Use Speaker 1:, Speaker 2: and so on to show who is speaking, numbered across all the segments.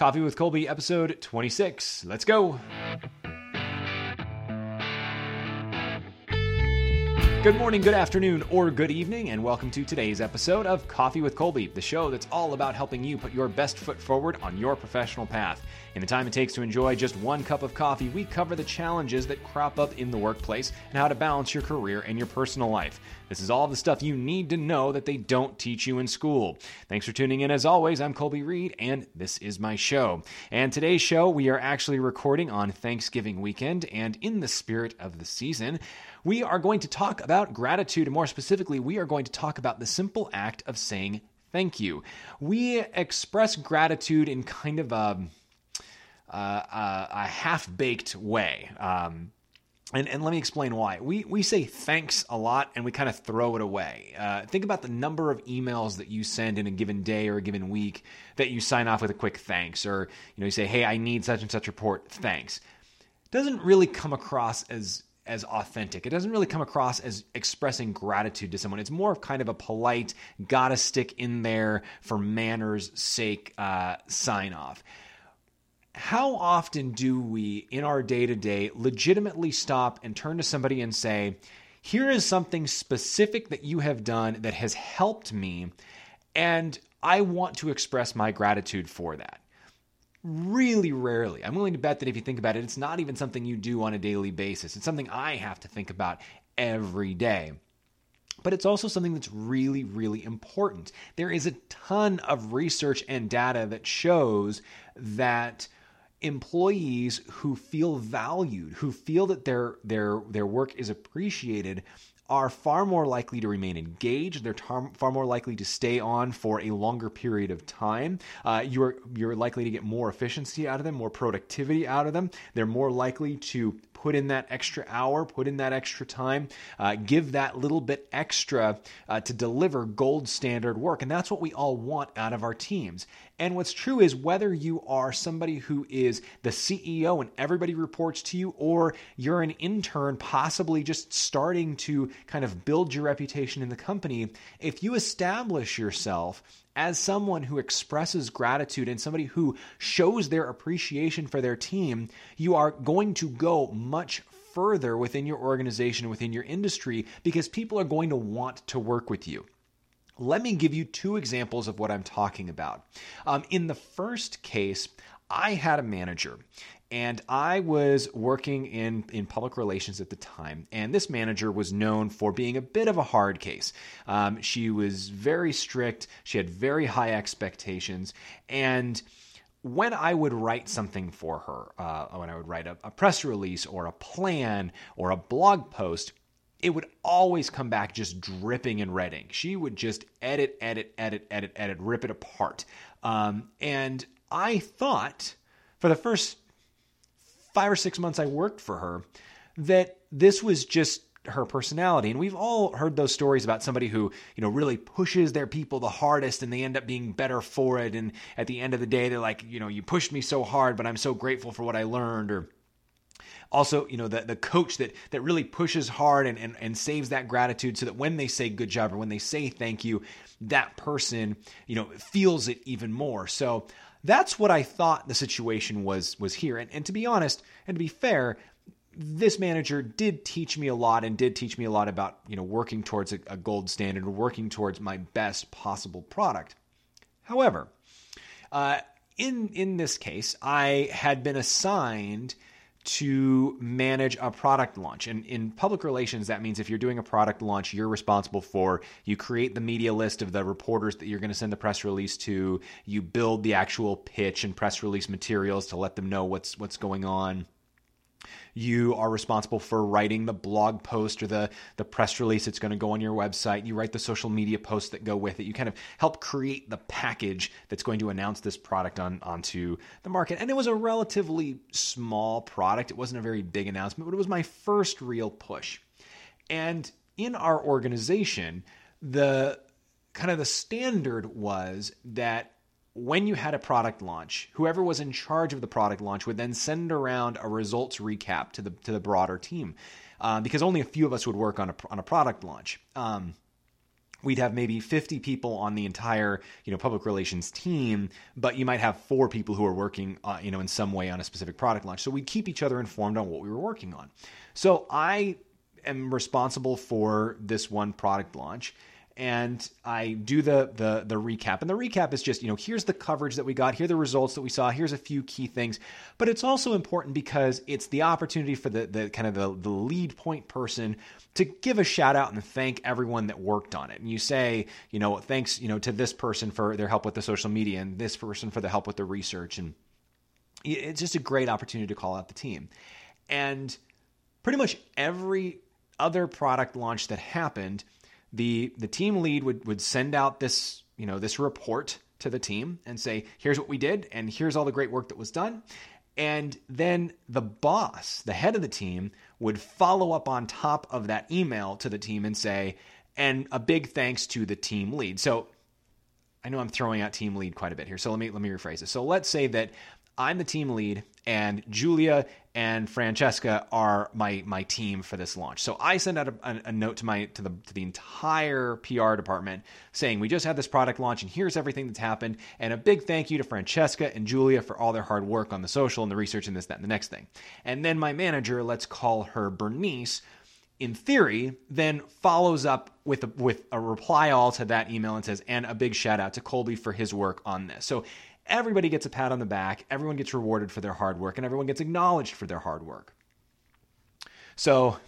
Speaker 1: Coffee with Colby, episode 26. Let's go. Good morning, good afternoon, or good evening, and welcome to today's episode of Coffee with Colby, the show that's all about helping you put your best foot forward on your professional path. In the time it takes to enjoy just one cup of coffee, we cover the challenges that crop up in the workplace and how to balance your career and your personal life. This is all the stuff you need to know that they don't teach you in school. Thanks for tuning in. As always, I'm Colby Reade, and this is my show. And today's show, we are actually recording on Thanksgiving weekend, and in the spirit of the season, we are going to talk about gratitude, and more specifically, we are going to talk about the simple act of saying thank you. We express gratitude in kind of a uh, a half baked way. Um, and, and let me explain why. We, we say thanks a lot and we kind of throw it away. Uh, think about the number of emails that you send in a given day or a given week that you sign off with a quick thanks, or you know you say, "Hey, I need such and such report, thanks." Doesn't really come across as as authentic. It doesn't really come across as expressing gratitude to someone. It's more of kind of a polite, gotta stick in there for manners' sake uh, sign off how often do we in our day to day legitimately stop and turn to somebody and say, here is something specific that you have done that has helped me, and I want to express my gratitude for that? Really rarely. I'm willing to bet that if you think about it, it's not even something you do on a daily basis. It's something I have to think about every day but it's also something that's really, really important. There is a ton of research and data that shows that employees who feel valued, who feel that their their their work is appreciated, are far more likely to remain engaged. They're tar- far more likely to stay on for a longer period of time. Uh, you're you're likely to get more efficiency out of them, more productivity out of them. They're more likely to put in that extra hour, put in that extra time, uh, give that little bit extra uh, to deliver gold standard work. And that's what we all want out of our teams. And what's true is whether you are somebody who is the CEO and everybody reports to you, or you're an intern, possibly just starting to kind of build your reputation in the company, if you establish yourself as someone who expresses gratitude and somebody who shows their appreciation for their team, you are going to go much further within your organization, within your industry, because people are going to want to work with you. Let me give you two examples of what I'm talking about. Um, in the first case, I had a manager and I was working in, in public relations at the time. And this manager was known for being a bit of a hard case. Um, she was very strict, she had very high expectations. And when I would write something for her, uh, when I would write a, a press release or a plan or a blog post, it would always come back just dripping in red ink. She would just edit, edit, edit, edit, edit, rip it apart. Um, and I thought for the first five or six months I worked for her that this was just her personality. And we've all heard those stories about somebody who, you know, really pushes their people the hardest and they end up being better for it. And at the end of the day, they're like, you know, you pushed me so hard, but I'm so grateful for what I learned. Or also, you know, the, the coach that that really pushes hard and, and, and saves that gratitude so that when they say good job or when they say thank you, that person, you know, feels it even more. So that's what I thought the situation was was here. And, and to be honest, and to be fair, this manager did teach me a lot and did teach me a lot about you know working towards a, a gold standard, working towards my best possible product. However, uh, in in this case, I had been assigned to manage a product launch. And in public relations, that means if you're doing a product launch, you're responsible for you create the media list of the reporters that you're going to send the press release to, you build the actual pitch and press release materials to let them know what's what's going on you are responsible for writing the blog post or the, the press release that's going to go on your website. You write the social media posts that go with it. You kind of help create the package that's going to announce this product on onto the market. And it was a relatively small product. It wasn't a very big announcement, but it was my first real push. And in our organization, the kind of the standard was that when you had a product launch, whoever was in charge of the product launch would then send around a results recap to the to the broader team, uh, because only a few of us would work on a on a product launch. Um, we'd have maybe 50 people on the entire you know public relations team but you might have four people who are working uh, you know in some way on a specific product launch. So we'd keep each other informed on what we were working on. So i am responsible for this one product launch and I do the the the recap. And the recap is just, you know, here's the coverage that we got, here are the results that we saw, here's a few key things. But it's also important because it's the opportunity for the the kind of the, the lead point person to give a shout out and thank everyone that worked on it. And you say, you know, thanks, you know, to this person for their help with the social media and this person for the help with the research. And it's just a great opportunity to call out the team. And pretty much every other product launch that happened – the the team lead would would send out this you know this report to the team and say here's what we did and here's all the great work that was done. And then the boss the head of the team would follow up on top of that email to the team and say and a big thanks to the team lead. So I know I'm throwing out team lead quite a bit here so let me let me rephrase this. So let's say that I'm the team lead, and Julia and Francesca are my my team for this launch. So I send out a, a, a, note to my to the to the entire PR department saying we just had this product launch, and here's everything that's happened, and a big thank you to Francesca and Julia for all their hard work on the social and the research and this that and the next thing. And then my manager, let's call her Bernice, in theory, then follows up with a, with a reply all to that email and says, and a big shout out to Colby for his work on this. So everybody gets a pat on the back, everyone gets rewarded for their hard work, and everyone gets acknowledged for their hard work. So,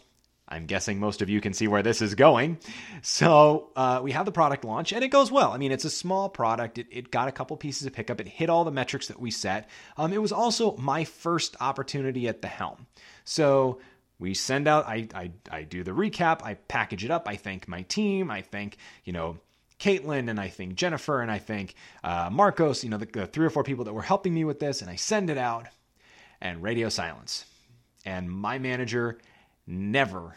Speaker 1: I'm guessing most of you can see where this is going. So, uh, we have the product launch, and it goes well. I mean, it's a small product. It, it got a couple pieces of pickup. It hit all the metrics that we set. Um, it was also my first opportunity at the helm. So, we send out I, I i do the recap i package it up i thank my team i thank you know Caitlin and I think Jennifer and I think uh, Marcos, you know, the, the three or four people that were helping me with this, and I send it out and radio silence. And my manager never,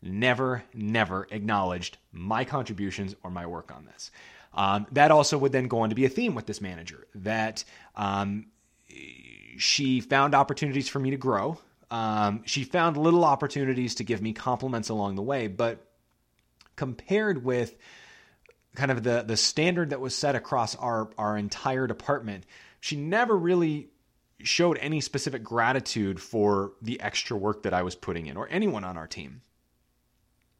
Speaker 1: never, never acknowledged my contributions or my work on this. Um, that also would then go on to be a theme with this manager that um, she found opportunities for me to grow. Um, she found little opportunities to give me compliments along the way, but compared with kind of the the standard that was set across our our entire department, she never really showed any specific gratitude for the extra work that I was putting in or anyone on our team.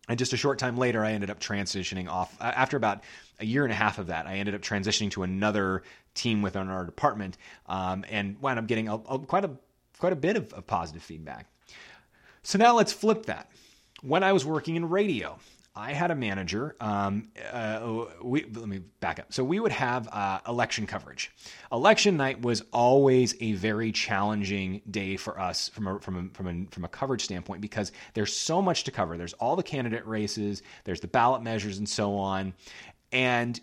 Speaker 1: And just a short time later, I ended up transitioning off. After about a year and a half of that, I ended up transitioning to another team within our department, um, and wound up getting a, a, quite a quite a bit of, of positive feedback. So now let's flip that. When I was working in radio, I had a manager. Um, uh, we, let me back up. So we would have uh, election coverage. Election night was always a very challenging day for us from a, from a, from a, from a coverage standpoint because there's so much to cover. There's all the candidate races, there's the ballot measures, and so on, and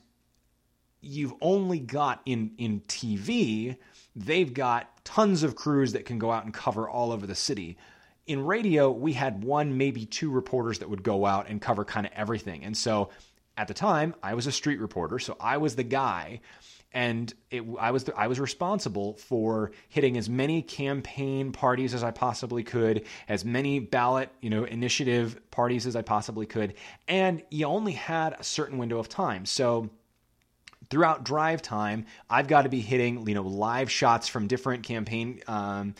Speaker 1: you've only got in in TV. They've got tons of crews that can go out and cover all over the city in radio, we had one, maybe two reporters that would go out and cover kind of everything. And so at the time, I was a street reporter, so I was the guy and it, I was the, I was responsible for hitting as many campaign parties as I possibly could, as many ballot you know initiative parties as I possibly could, and you only had a certain window of time. So throughout drive time, I've got to be hitting you know live shots from different campaign. Um,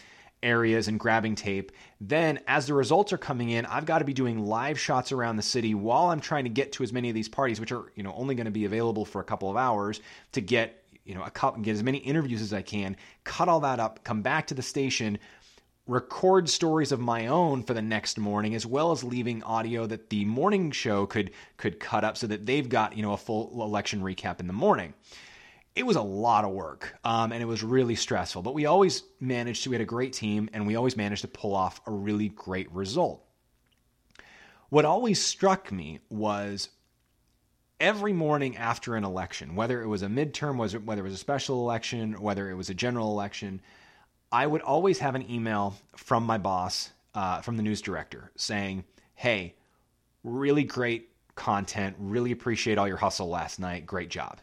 Speaker 1: areas and grabbing tape. Then, as the results are coming in, I've got to be doing live shots around the city while I'm trying to get to as many of these parties, which are you know only going to be available for a couple of hours to get you know a couple, get as many interviews as I can. Cut all that up, come back to the station. Record stories of my own for the next morning, as well as leaving audio that the morning show could could cut up so that they've got you know a full election recap in the morning it was a lot of work um, and it was really stressful, but we always managed to, we had a great team and we always managed to pull off a really great result. What always struck me was every morning after an election, whether it was a midterm, whether it was a special election, whether it was a general election, I would always have an email from my boss, uh, from the news director, saying, Hey, really great content. Really appreciate all your hustle last night. Great job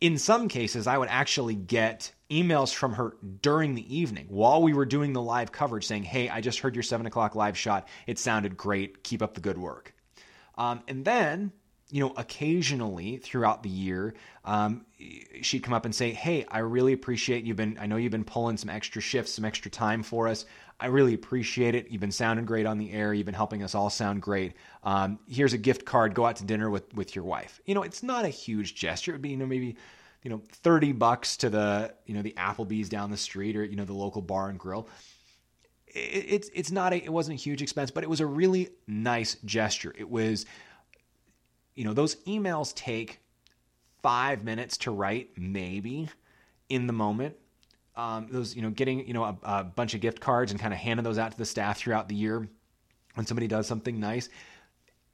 Speaker 1: in some cases, I would actually get emails from her during the evening while we were doing the live coverage saying, Hey, I just heard your seven o'clock live shot. It sounded great. Keep up the good work. Um, and then you know, occasionally throughout the year, um, she'd come up and say, "Hey, I really appreciate you've been. I know you've been pulling some extra shifts, some extra time for us. I really appreciate it. You've been sounding great on the air. You've been helping us all sound great. Um, here's a gift card. Go out to dinner with with your wife. You know, it's not a huge gesture. It would be, you know, maybe." You know, thirty bucks to the you know the Applebee's down the street or you know the local bar and grill it's it's not a it wasn't a huge expense, but it was a really nice gesture. It was you know, those emails take five minutes to write, maybe in the moment. Um, those, you know, getting, you know, a, a bunch of gift cards and kind of handing those out to the staff throughout the year when somebody does something nice.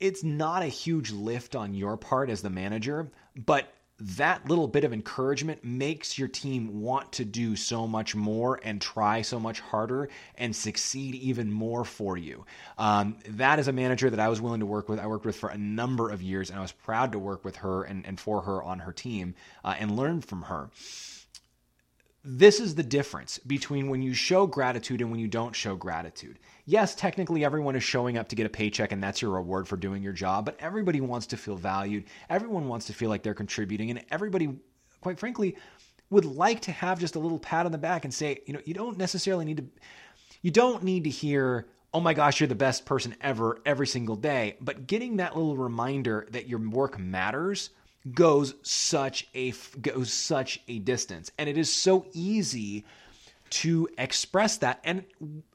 Speaker 1: It's not a huge lift on your part as the manager, but that little bit of encouragement makes your team want to do so much more and try so much harder and succeed even more for you. Um, that is a manager that I was willing to work with. I worked with for a number of years, and I was proud to work with her and, and for her on her team uh, and learn from her this is the difference between when you show gratitude and when you don't show gratitude. Yes, technically everyone is showing up to get a paycheck and that's your reward for doing your job, but everybody wants to feel valued. Everyone wants to feel like they're contributing and everybody quite frankly would like to have just a little pat on the back and say, you know, you don't necessarily need to you don't need to hear oh my gosh, you're the best person ever every single day, but getting that little reminder that your work matters goes such a goes such a distance. And it is so easy to express that. And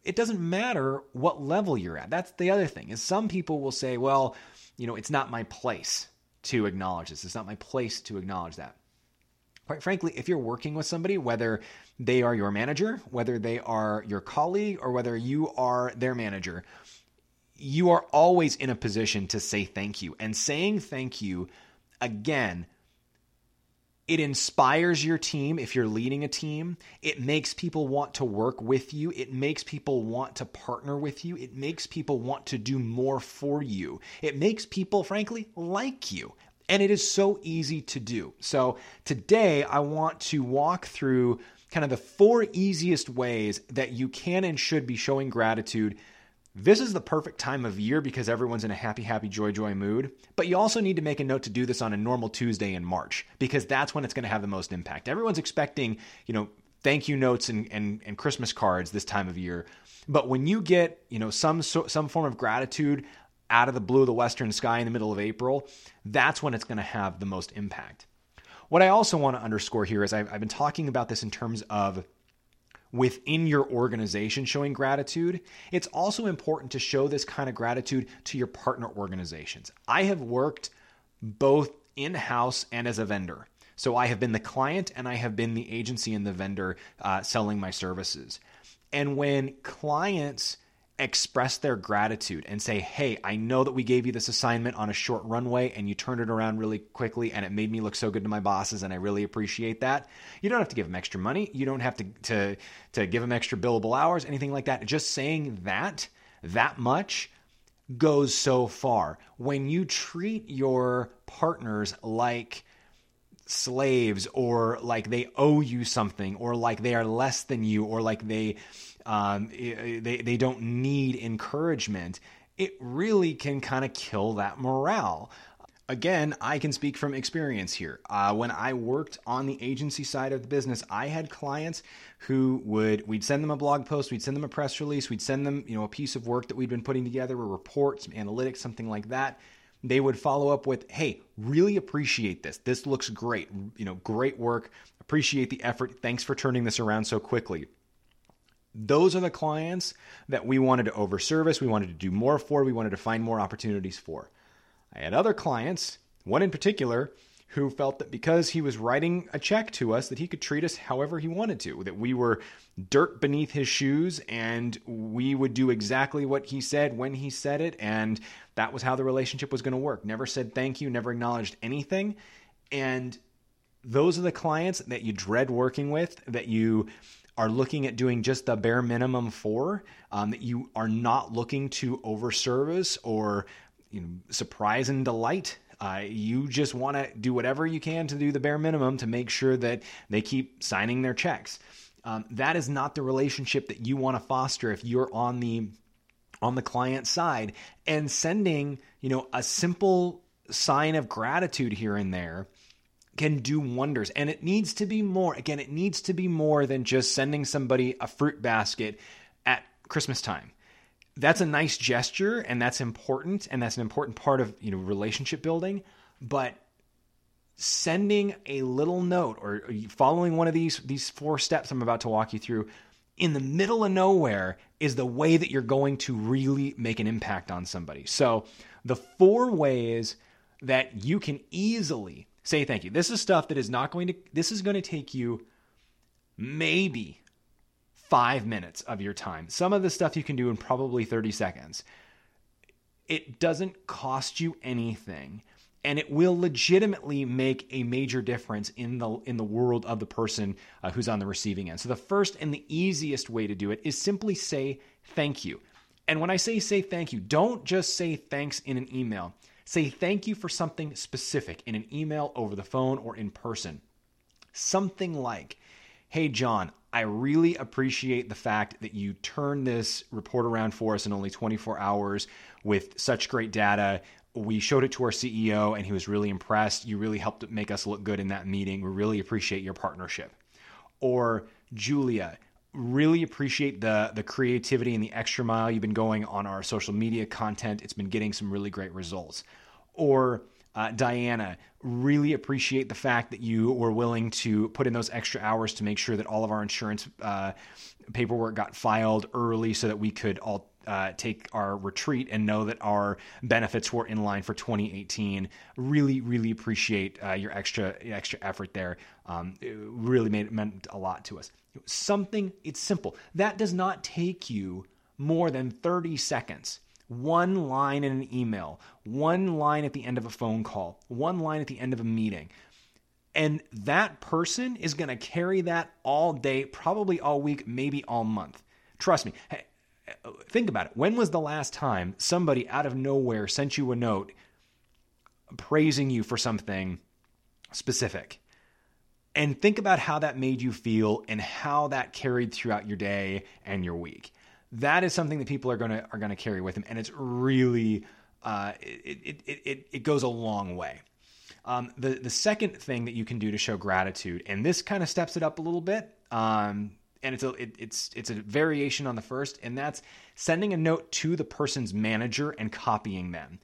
Speaker 1: it doesn't matter what level you're at. That's the other thing is some people will say well you know it's not my place to acknowledge this. It's not my place to acknowledge that. Quite frankly if you're working with somebody whether they are your manager whether they are your colleague or whether you are their manager you are always in a position to say thank you. And saying thank you again, it inspires your team if you're leading a team. It makes people want to work with you. It makes people want to partner with you. It makes people want to do more for you. It makes people, frankly, like you. And it is so easy to do. So today, I want to walk through kind of the four easiest ways that you can and should be showing gratitude this is the perfect time of year because everyone's in a happy, happy, joy, joy mood. But you also need to make a note to do this on a normal Tuesday in March because that's when it's going to have the most impact. Everyone's expecting, you know, thank you notes and, and, and Christmas cards this time of year. But when you get, you know, some some form of gratitude out of the blue of the western sky in the middle of April, that's when it's going to have the most impact. What I also want to underscore here is I've, I've been talking about this in terms of within your organization showing gratitude, it's also important to show this kind of gratitude to your partner organizations. I have worked both in house and as a vendor. So I have been the client and I have been the agency and the vendor uh, selling my services. And when clients express their gratitude and say, Hey, I know that we gave you this assignment on a short runway and you turned it around really quickly and it made me look so good to my bosses and I really appreciate that. You don't have to give them extra money. You don't have to, to, to give them extra billable hours, anything like that. Just saying that, that much goes so far. When you treat your partners like, slaves or like they owe you something or like they are less than you or like they um, they, they don't need encouragement, it really can kind of kill that morale. Again, I can speak from experience here. Uh, when I worked on the agency side of the business, I had clients who would we'd send them a blog post, we'd send them a press release, we'd send them you know a piece of work that we'd been putting together, a report, some analytics, something like that. They would follow up with, "Hey, really appreciate this. This looks great. You know, great work. Appreciate the effort. Thanks for turning this around so quickly." those are the clients that we wanted to overservice, we wanted to do more for, we wanted to find more opportunities for. I had other clients, one in particular, who felt that because he was writing a check to us that he could treat us however he wanted to, that we were dirt beneath his shoes and we would do exactly what he said when he said it and that was how the relationship was going to work. Never said thank you, never acknowledged anything. And those are the clients that you dread working with, that you are looking at doing just the bare minimum for, um, that you are not looking to overservice or you know, surprise and delight. Uh, you just want to do whatever you can to do the bare minimum to make sure that they keep signing their checks. Um, that is not the relationship that you want to foster if you're on the on the client side and sending you know a simple sign of gratitude here and there can do wonders. And it needs to be more. Again, it needs to be more than just sending somebody a fruit basket at Christmas time. That's a nice gesture and that's important and that's an important part of, you know, relationship building, but sending a little note or following one of these these four steps I'm about to walk you through in the middle of nowhere is the way that you're going to really make an impact on somebody. So, the four ways that you can easily say thank you. This is stuff that is not going to this is going to take you maybe 5 minutes of your time. Some of the stuff you can do in probably 30 seconds. It doesn't cost you anything and it will legitimately make a major difference in the in the world of the person uh, who's on the receiving end. So the first and the easiest way to do it is simply say thank you. And when I say say thank you, don't just say thanks in an email. Say thank you for something specific in an email, over the phone, or in person. Something like, "Hey John, I really appreciate the fact that you turned this report around for us in only 24 hours with such great data we showed it to our CEO and he was really impressed. You really helped make us look good in that meeting. We really appreciate your partnership. Or Julia, really appreciate the the creativity and the extra mile you've been going on our social media content. It's been getting some really great results. Or uh, Diana, really appreciate the fact that you were willing to put in those extra hours to make sure that all of our insurance uh, paperwork got filed early so that we could all uh, take our retreat and know that our benefits were in line for 2018. Really, really appreciate uh, your extra extra effort there. Um, it really made meant a lot to us. Something it's simple that does not take you more than 30 seconds. One line in an email, one line at the end of a phone call, one line at the end of a meeting. And that person is going to carry that all day, probably all week, maybe all month. Trust me. Hey, think about it. When was the last time somebody out of nowhere sent you a note praising you for something specific? And think about how that made you feel and how that carried throughout your day and your week. That is something that people are gonna are gonna carry with them, and it's really uh, it, it, it, it goes a long way. Um, the the second thing that you can do to show gratitude, and this kind of steps it up a little bit. Um, and it's a it, it's it's a variation on the first, and that's sending a note to the person's manager and copying them.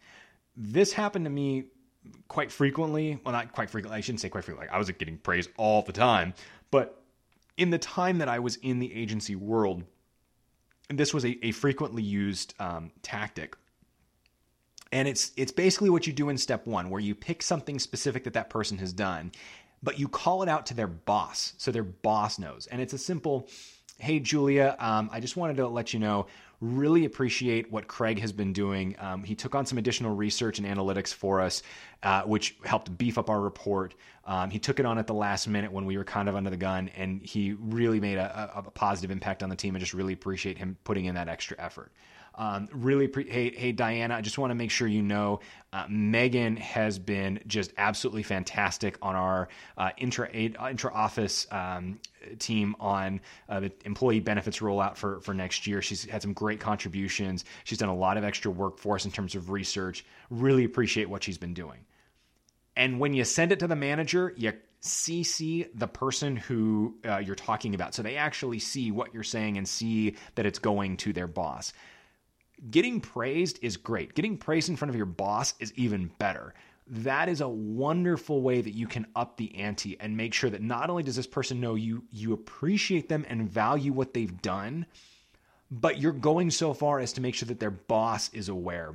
Speaker 1: This happened to me quite frequently. Well, not quite frequently. I shouldn't say quite frequently. I was getting praise all the time, but in the time that I was in the agency world, this was a, a frequently used um, tactic. And it's it's basically what you do in step one, where you pick something specific that that person has done, but you call it out to their boss so their boss knows. And it's a simple, hey, Julia, um, I just wanted to let you know, really appreciate what Craig has been doing. Um, he took on some additional research and analytics for us, uh, which helped beef up our report. Um, he took it on at the last minute when we were kind of under the gun, and he really made a, a, a positive impact on the team. And just really appreciate him putting in that extra effort. Um, really, pre- hey, hey, Diana, I just want to make sure you know uh, Megan has been just absolutely fantastic on our uh, intra intra office um, team on uh, the employee benefits rollout for for next year. She's had some great contributions. She's done a lot of extra work for us in terms of research. Really appreciate what she's been doing. And when you send it to the manager, you CC the person who uh, you're talking about. So they actually see what you're saying and see that it's going to their boss getting praised is great. Getting praised in front of your boss is even better. That is a wonderful way that you can up the ante and make sure that not only does this person know you you appreciate them and value what they've done, but you're going so far as to make sure that their boss is aware.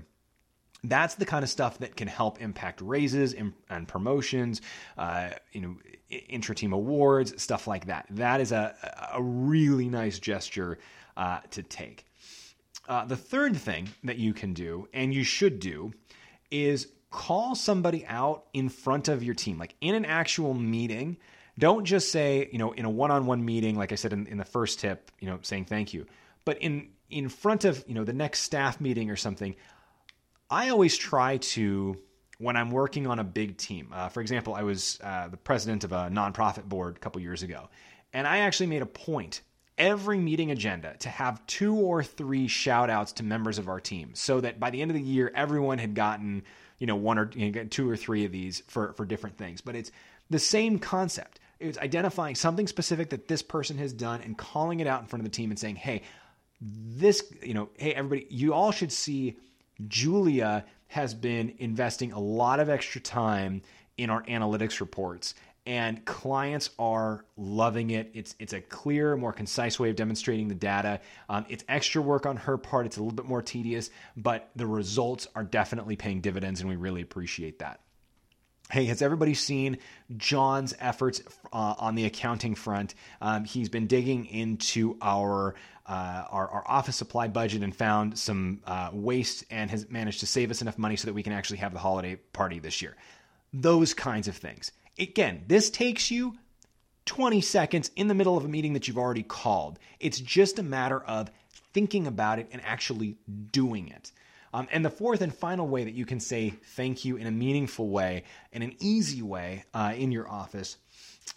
Speaker 1: That's the kind of stuff that can help impact raises and promotions, uh, you know, intra-team awards, stuff like that. That is a, a really nice gesture uh, to take. Uh, the third thing that you can do, and you should do, is call somebody out in front of your team, like in an actual meeting. Don't just say, you know, in a one-on-one meeting, like I said in, in the first tip, you know, saying thank you, but in in front of you know the next staff meeting or something. I always try to when I'm working on a big team. Uh, for example, I was uh, the president of a nonprofit board a couple years ago, and I actually made a point every meeting agenda to have two or three shout outs to members of our team so that by the end of the year, everyone had gotten you know, one or you know, two or three of these for, for different things. But it's the same concept. It's identifying something specific that this person has done and calling it out in front of the team and saying, hey, this, you know, hey, everybody, you all should see Julia has been investing a lot of extra time in our analytics reports and clients are loving it. It's it's a clear, more concise way of demonstrating the data. Um, it's extra work on her part. It's a little bit more tedious, but the results are definitely paying dividends, and we really appreciate that. Hey, has everybody seen John's efforts uh, on the accounting front? Um, he's been digging into our, uh, our, our office supply budget and found some uh, waste and has managed to save us enough money so that we can actually have the holiday party this year. Those kinds of things. Again, this takes you 20 seconds in the middle of a meeting that you've already called. It's just a matter of thinking about it and actually doing it. Um, and the fourth and final way that you can say thank you in a meaningful way, in an easy way uh, in your office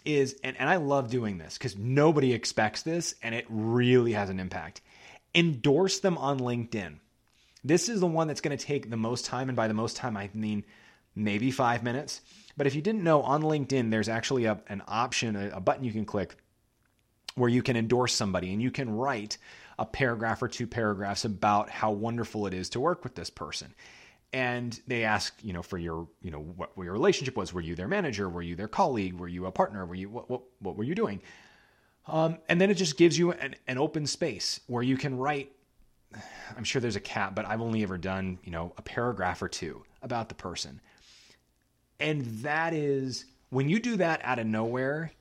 Speaker 1: is, and, and I love doing this because nobody expects this and it really has an impact. Endorse them on LinkedIn. This is the one that's going to take the most time. And by the most time, I mean maybe five minutes. But if you didn't know, on LinkedIn, there's actually a, an option, a, a button you can click where you can endorse somebody and you can write a paragraph or two paragraphs about how wonderful it is to work with this person. And they ask, you know, for your, you know, what your relationship was. Were you their manager? Were you their colleague? Were you a partner? Were you what what, what were you doing? Um, and then it just gives you an, an open space where you can write. I'm sure there's a cap, but I've only ever done, you know, a paragraph or two about the person. And that is when you do that out of nowhere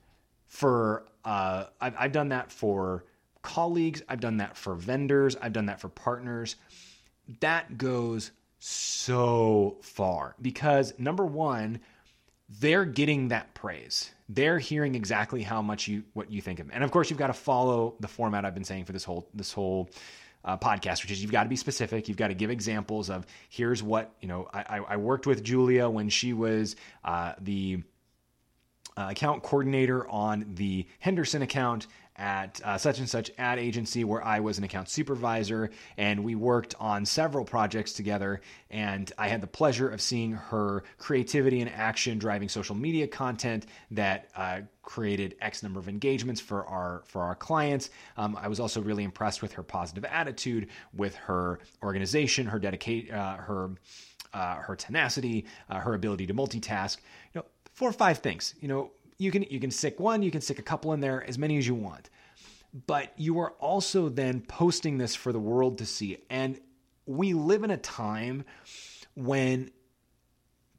Speaker 1: for, uh, I've, I've done that for colleagues, I've done that for vendors, I've done that for partners. That goes so far because number one, they're getting that praise. They're hearing exactly how much you what you think of them. And of course, you've got to follow the format I've been saying for this whole this whole uh, podcast, which is you've got to be specific. You've got to give examples of here's what you know. I, I worked with Julia when she was uh, the uh, account coordinator on the Henderson account at uh, such and such ad agency where I was an account supervisor, and we worked on several projects together. And I had the pleasure of seeing her creativity and action driving social media content that uh, created X number of engagements for our for our clients. Um, I was also really impressed with her positive attitude, with her organization, her dedicate, uh, her uh, her tenacity, uh, her ability to multitask. You know, four or five things. You know, you can you can stick one, you can stick a couple in there, as many as you want. But you are also then posting this for the world to see. And we live in a time when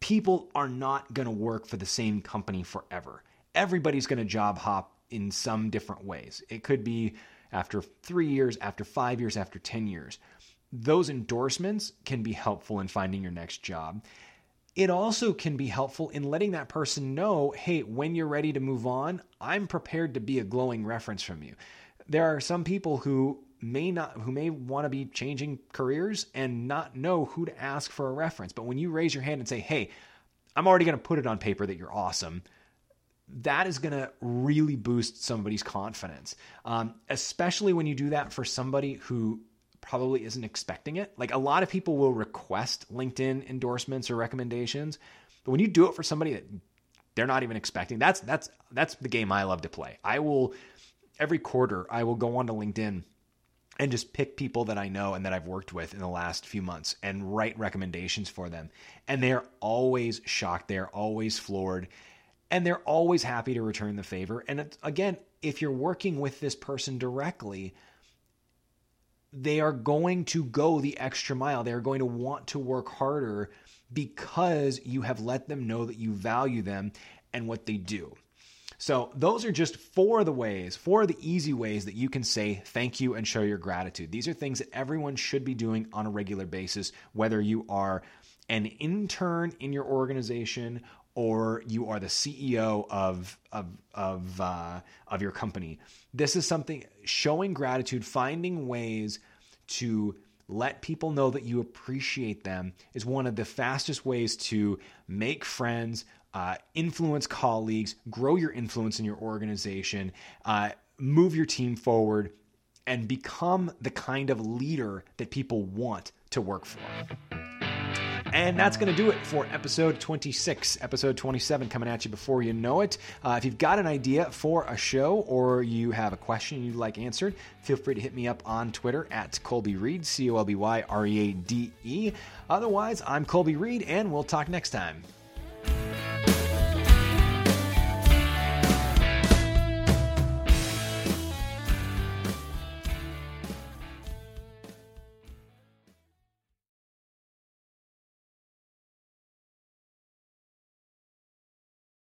Speaker 1: people are not going to work for the same company forever. Everybody's going to job hop in some different ways. It could be after three years, after five years, after 10 years. Those endorsements can be helpful in finding your next job it also can be helpful in letting that person know hey, when you're ready to move on, I'm prepared to be a glowing reference from you. There are some people who may not who may want to be changing careers and not know who to ask for a reference but when you raise your hand and say hey i'm already going to put it on paper that you're awesome that is going to really boost somebody's confidence um, especially when you do that for somebody who probably isn't expecting it. Like a lot of people will request LinkedIn endorsements or recommendations, but when you do it for somebody that they're not even expecting, that's that's that's the game I love to play. I will every quarter I will go onto LinkedIn and just pick people that I know and that I've worked with in the last few months and write recommendations for them. And they're always shocked, they're always floored, and they're always happy to return the favor. And again, if you're working with this person directly, they are going to go the extra mile. They are going to want to work harder because you have let them know that you value them and what they do. So, those are just four of the ways, four of the easy ways that you can say thank you and show your gratitude. These are things that everyone should be doing on a regular basis, whether you are an intern in your organization or you are the CEO of of of uh, of your company. This is something showing gratitude, finding ways to let people know that you appreciate them is one of the fastest ways to make friends, uh, influence colleagues, grow your influence in your organization, uh, move your team forward, and become the kind of leader that people want to work for. And that's going to do it for episode 26. Episode 27 coming at you before you know it. Uh, if you've got an idea for a show or you have a question you'd like answered, feel free to hit me up on Twitter at Colby Reade, C O L B Y R E A D E. Otherwise, I'm Colby Reade, and we'll talk next time.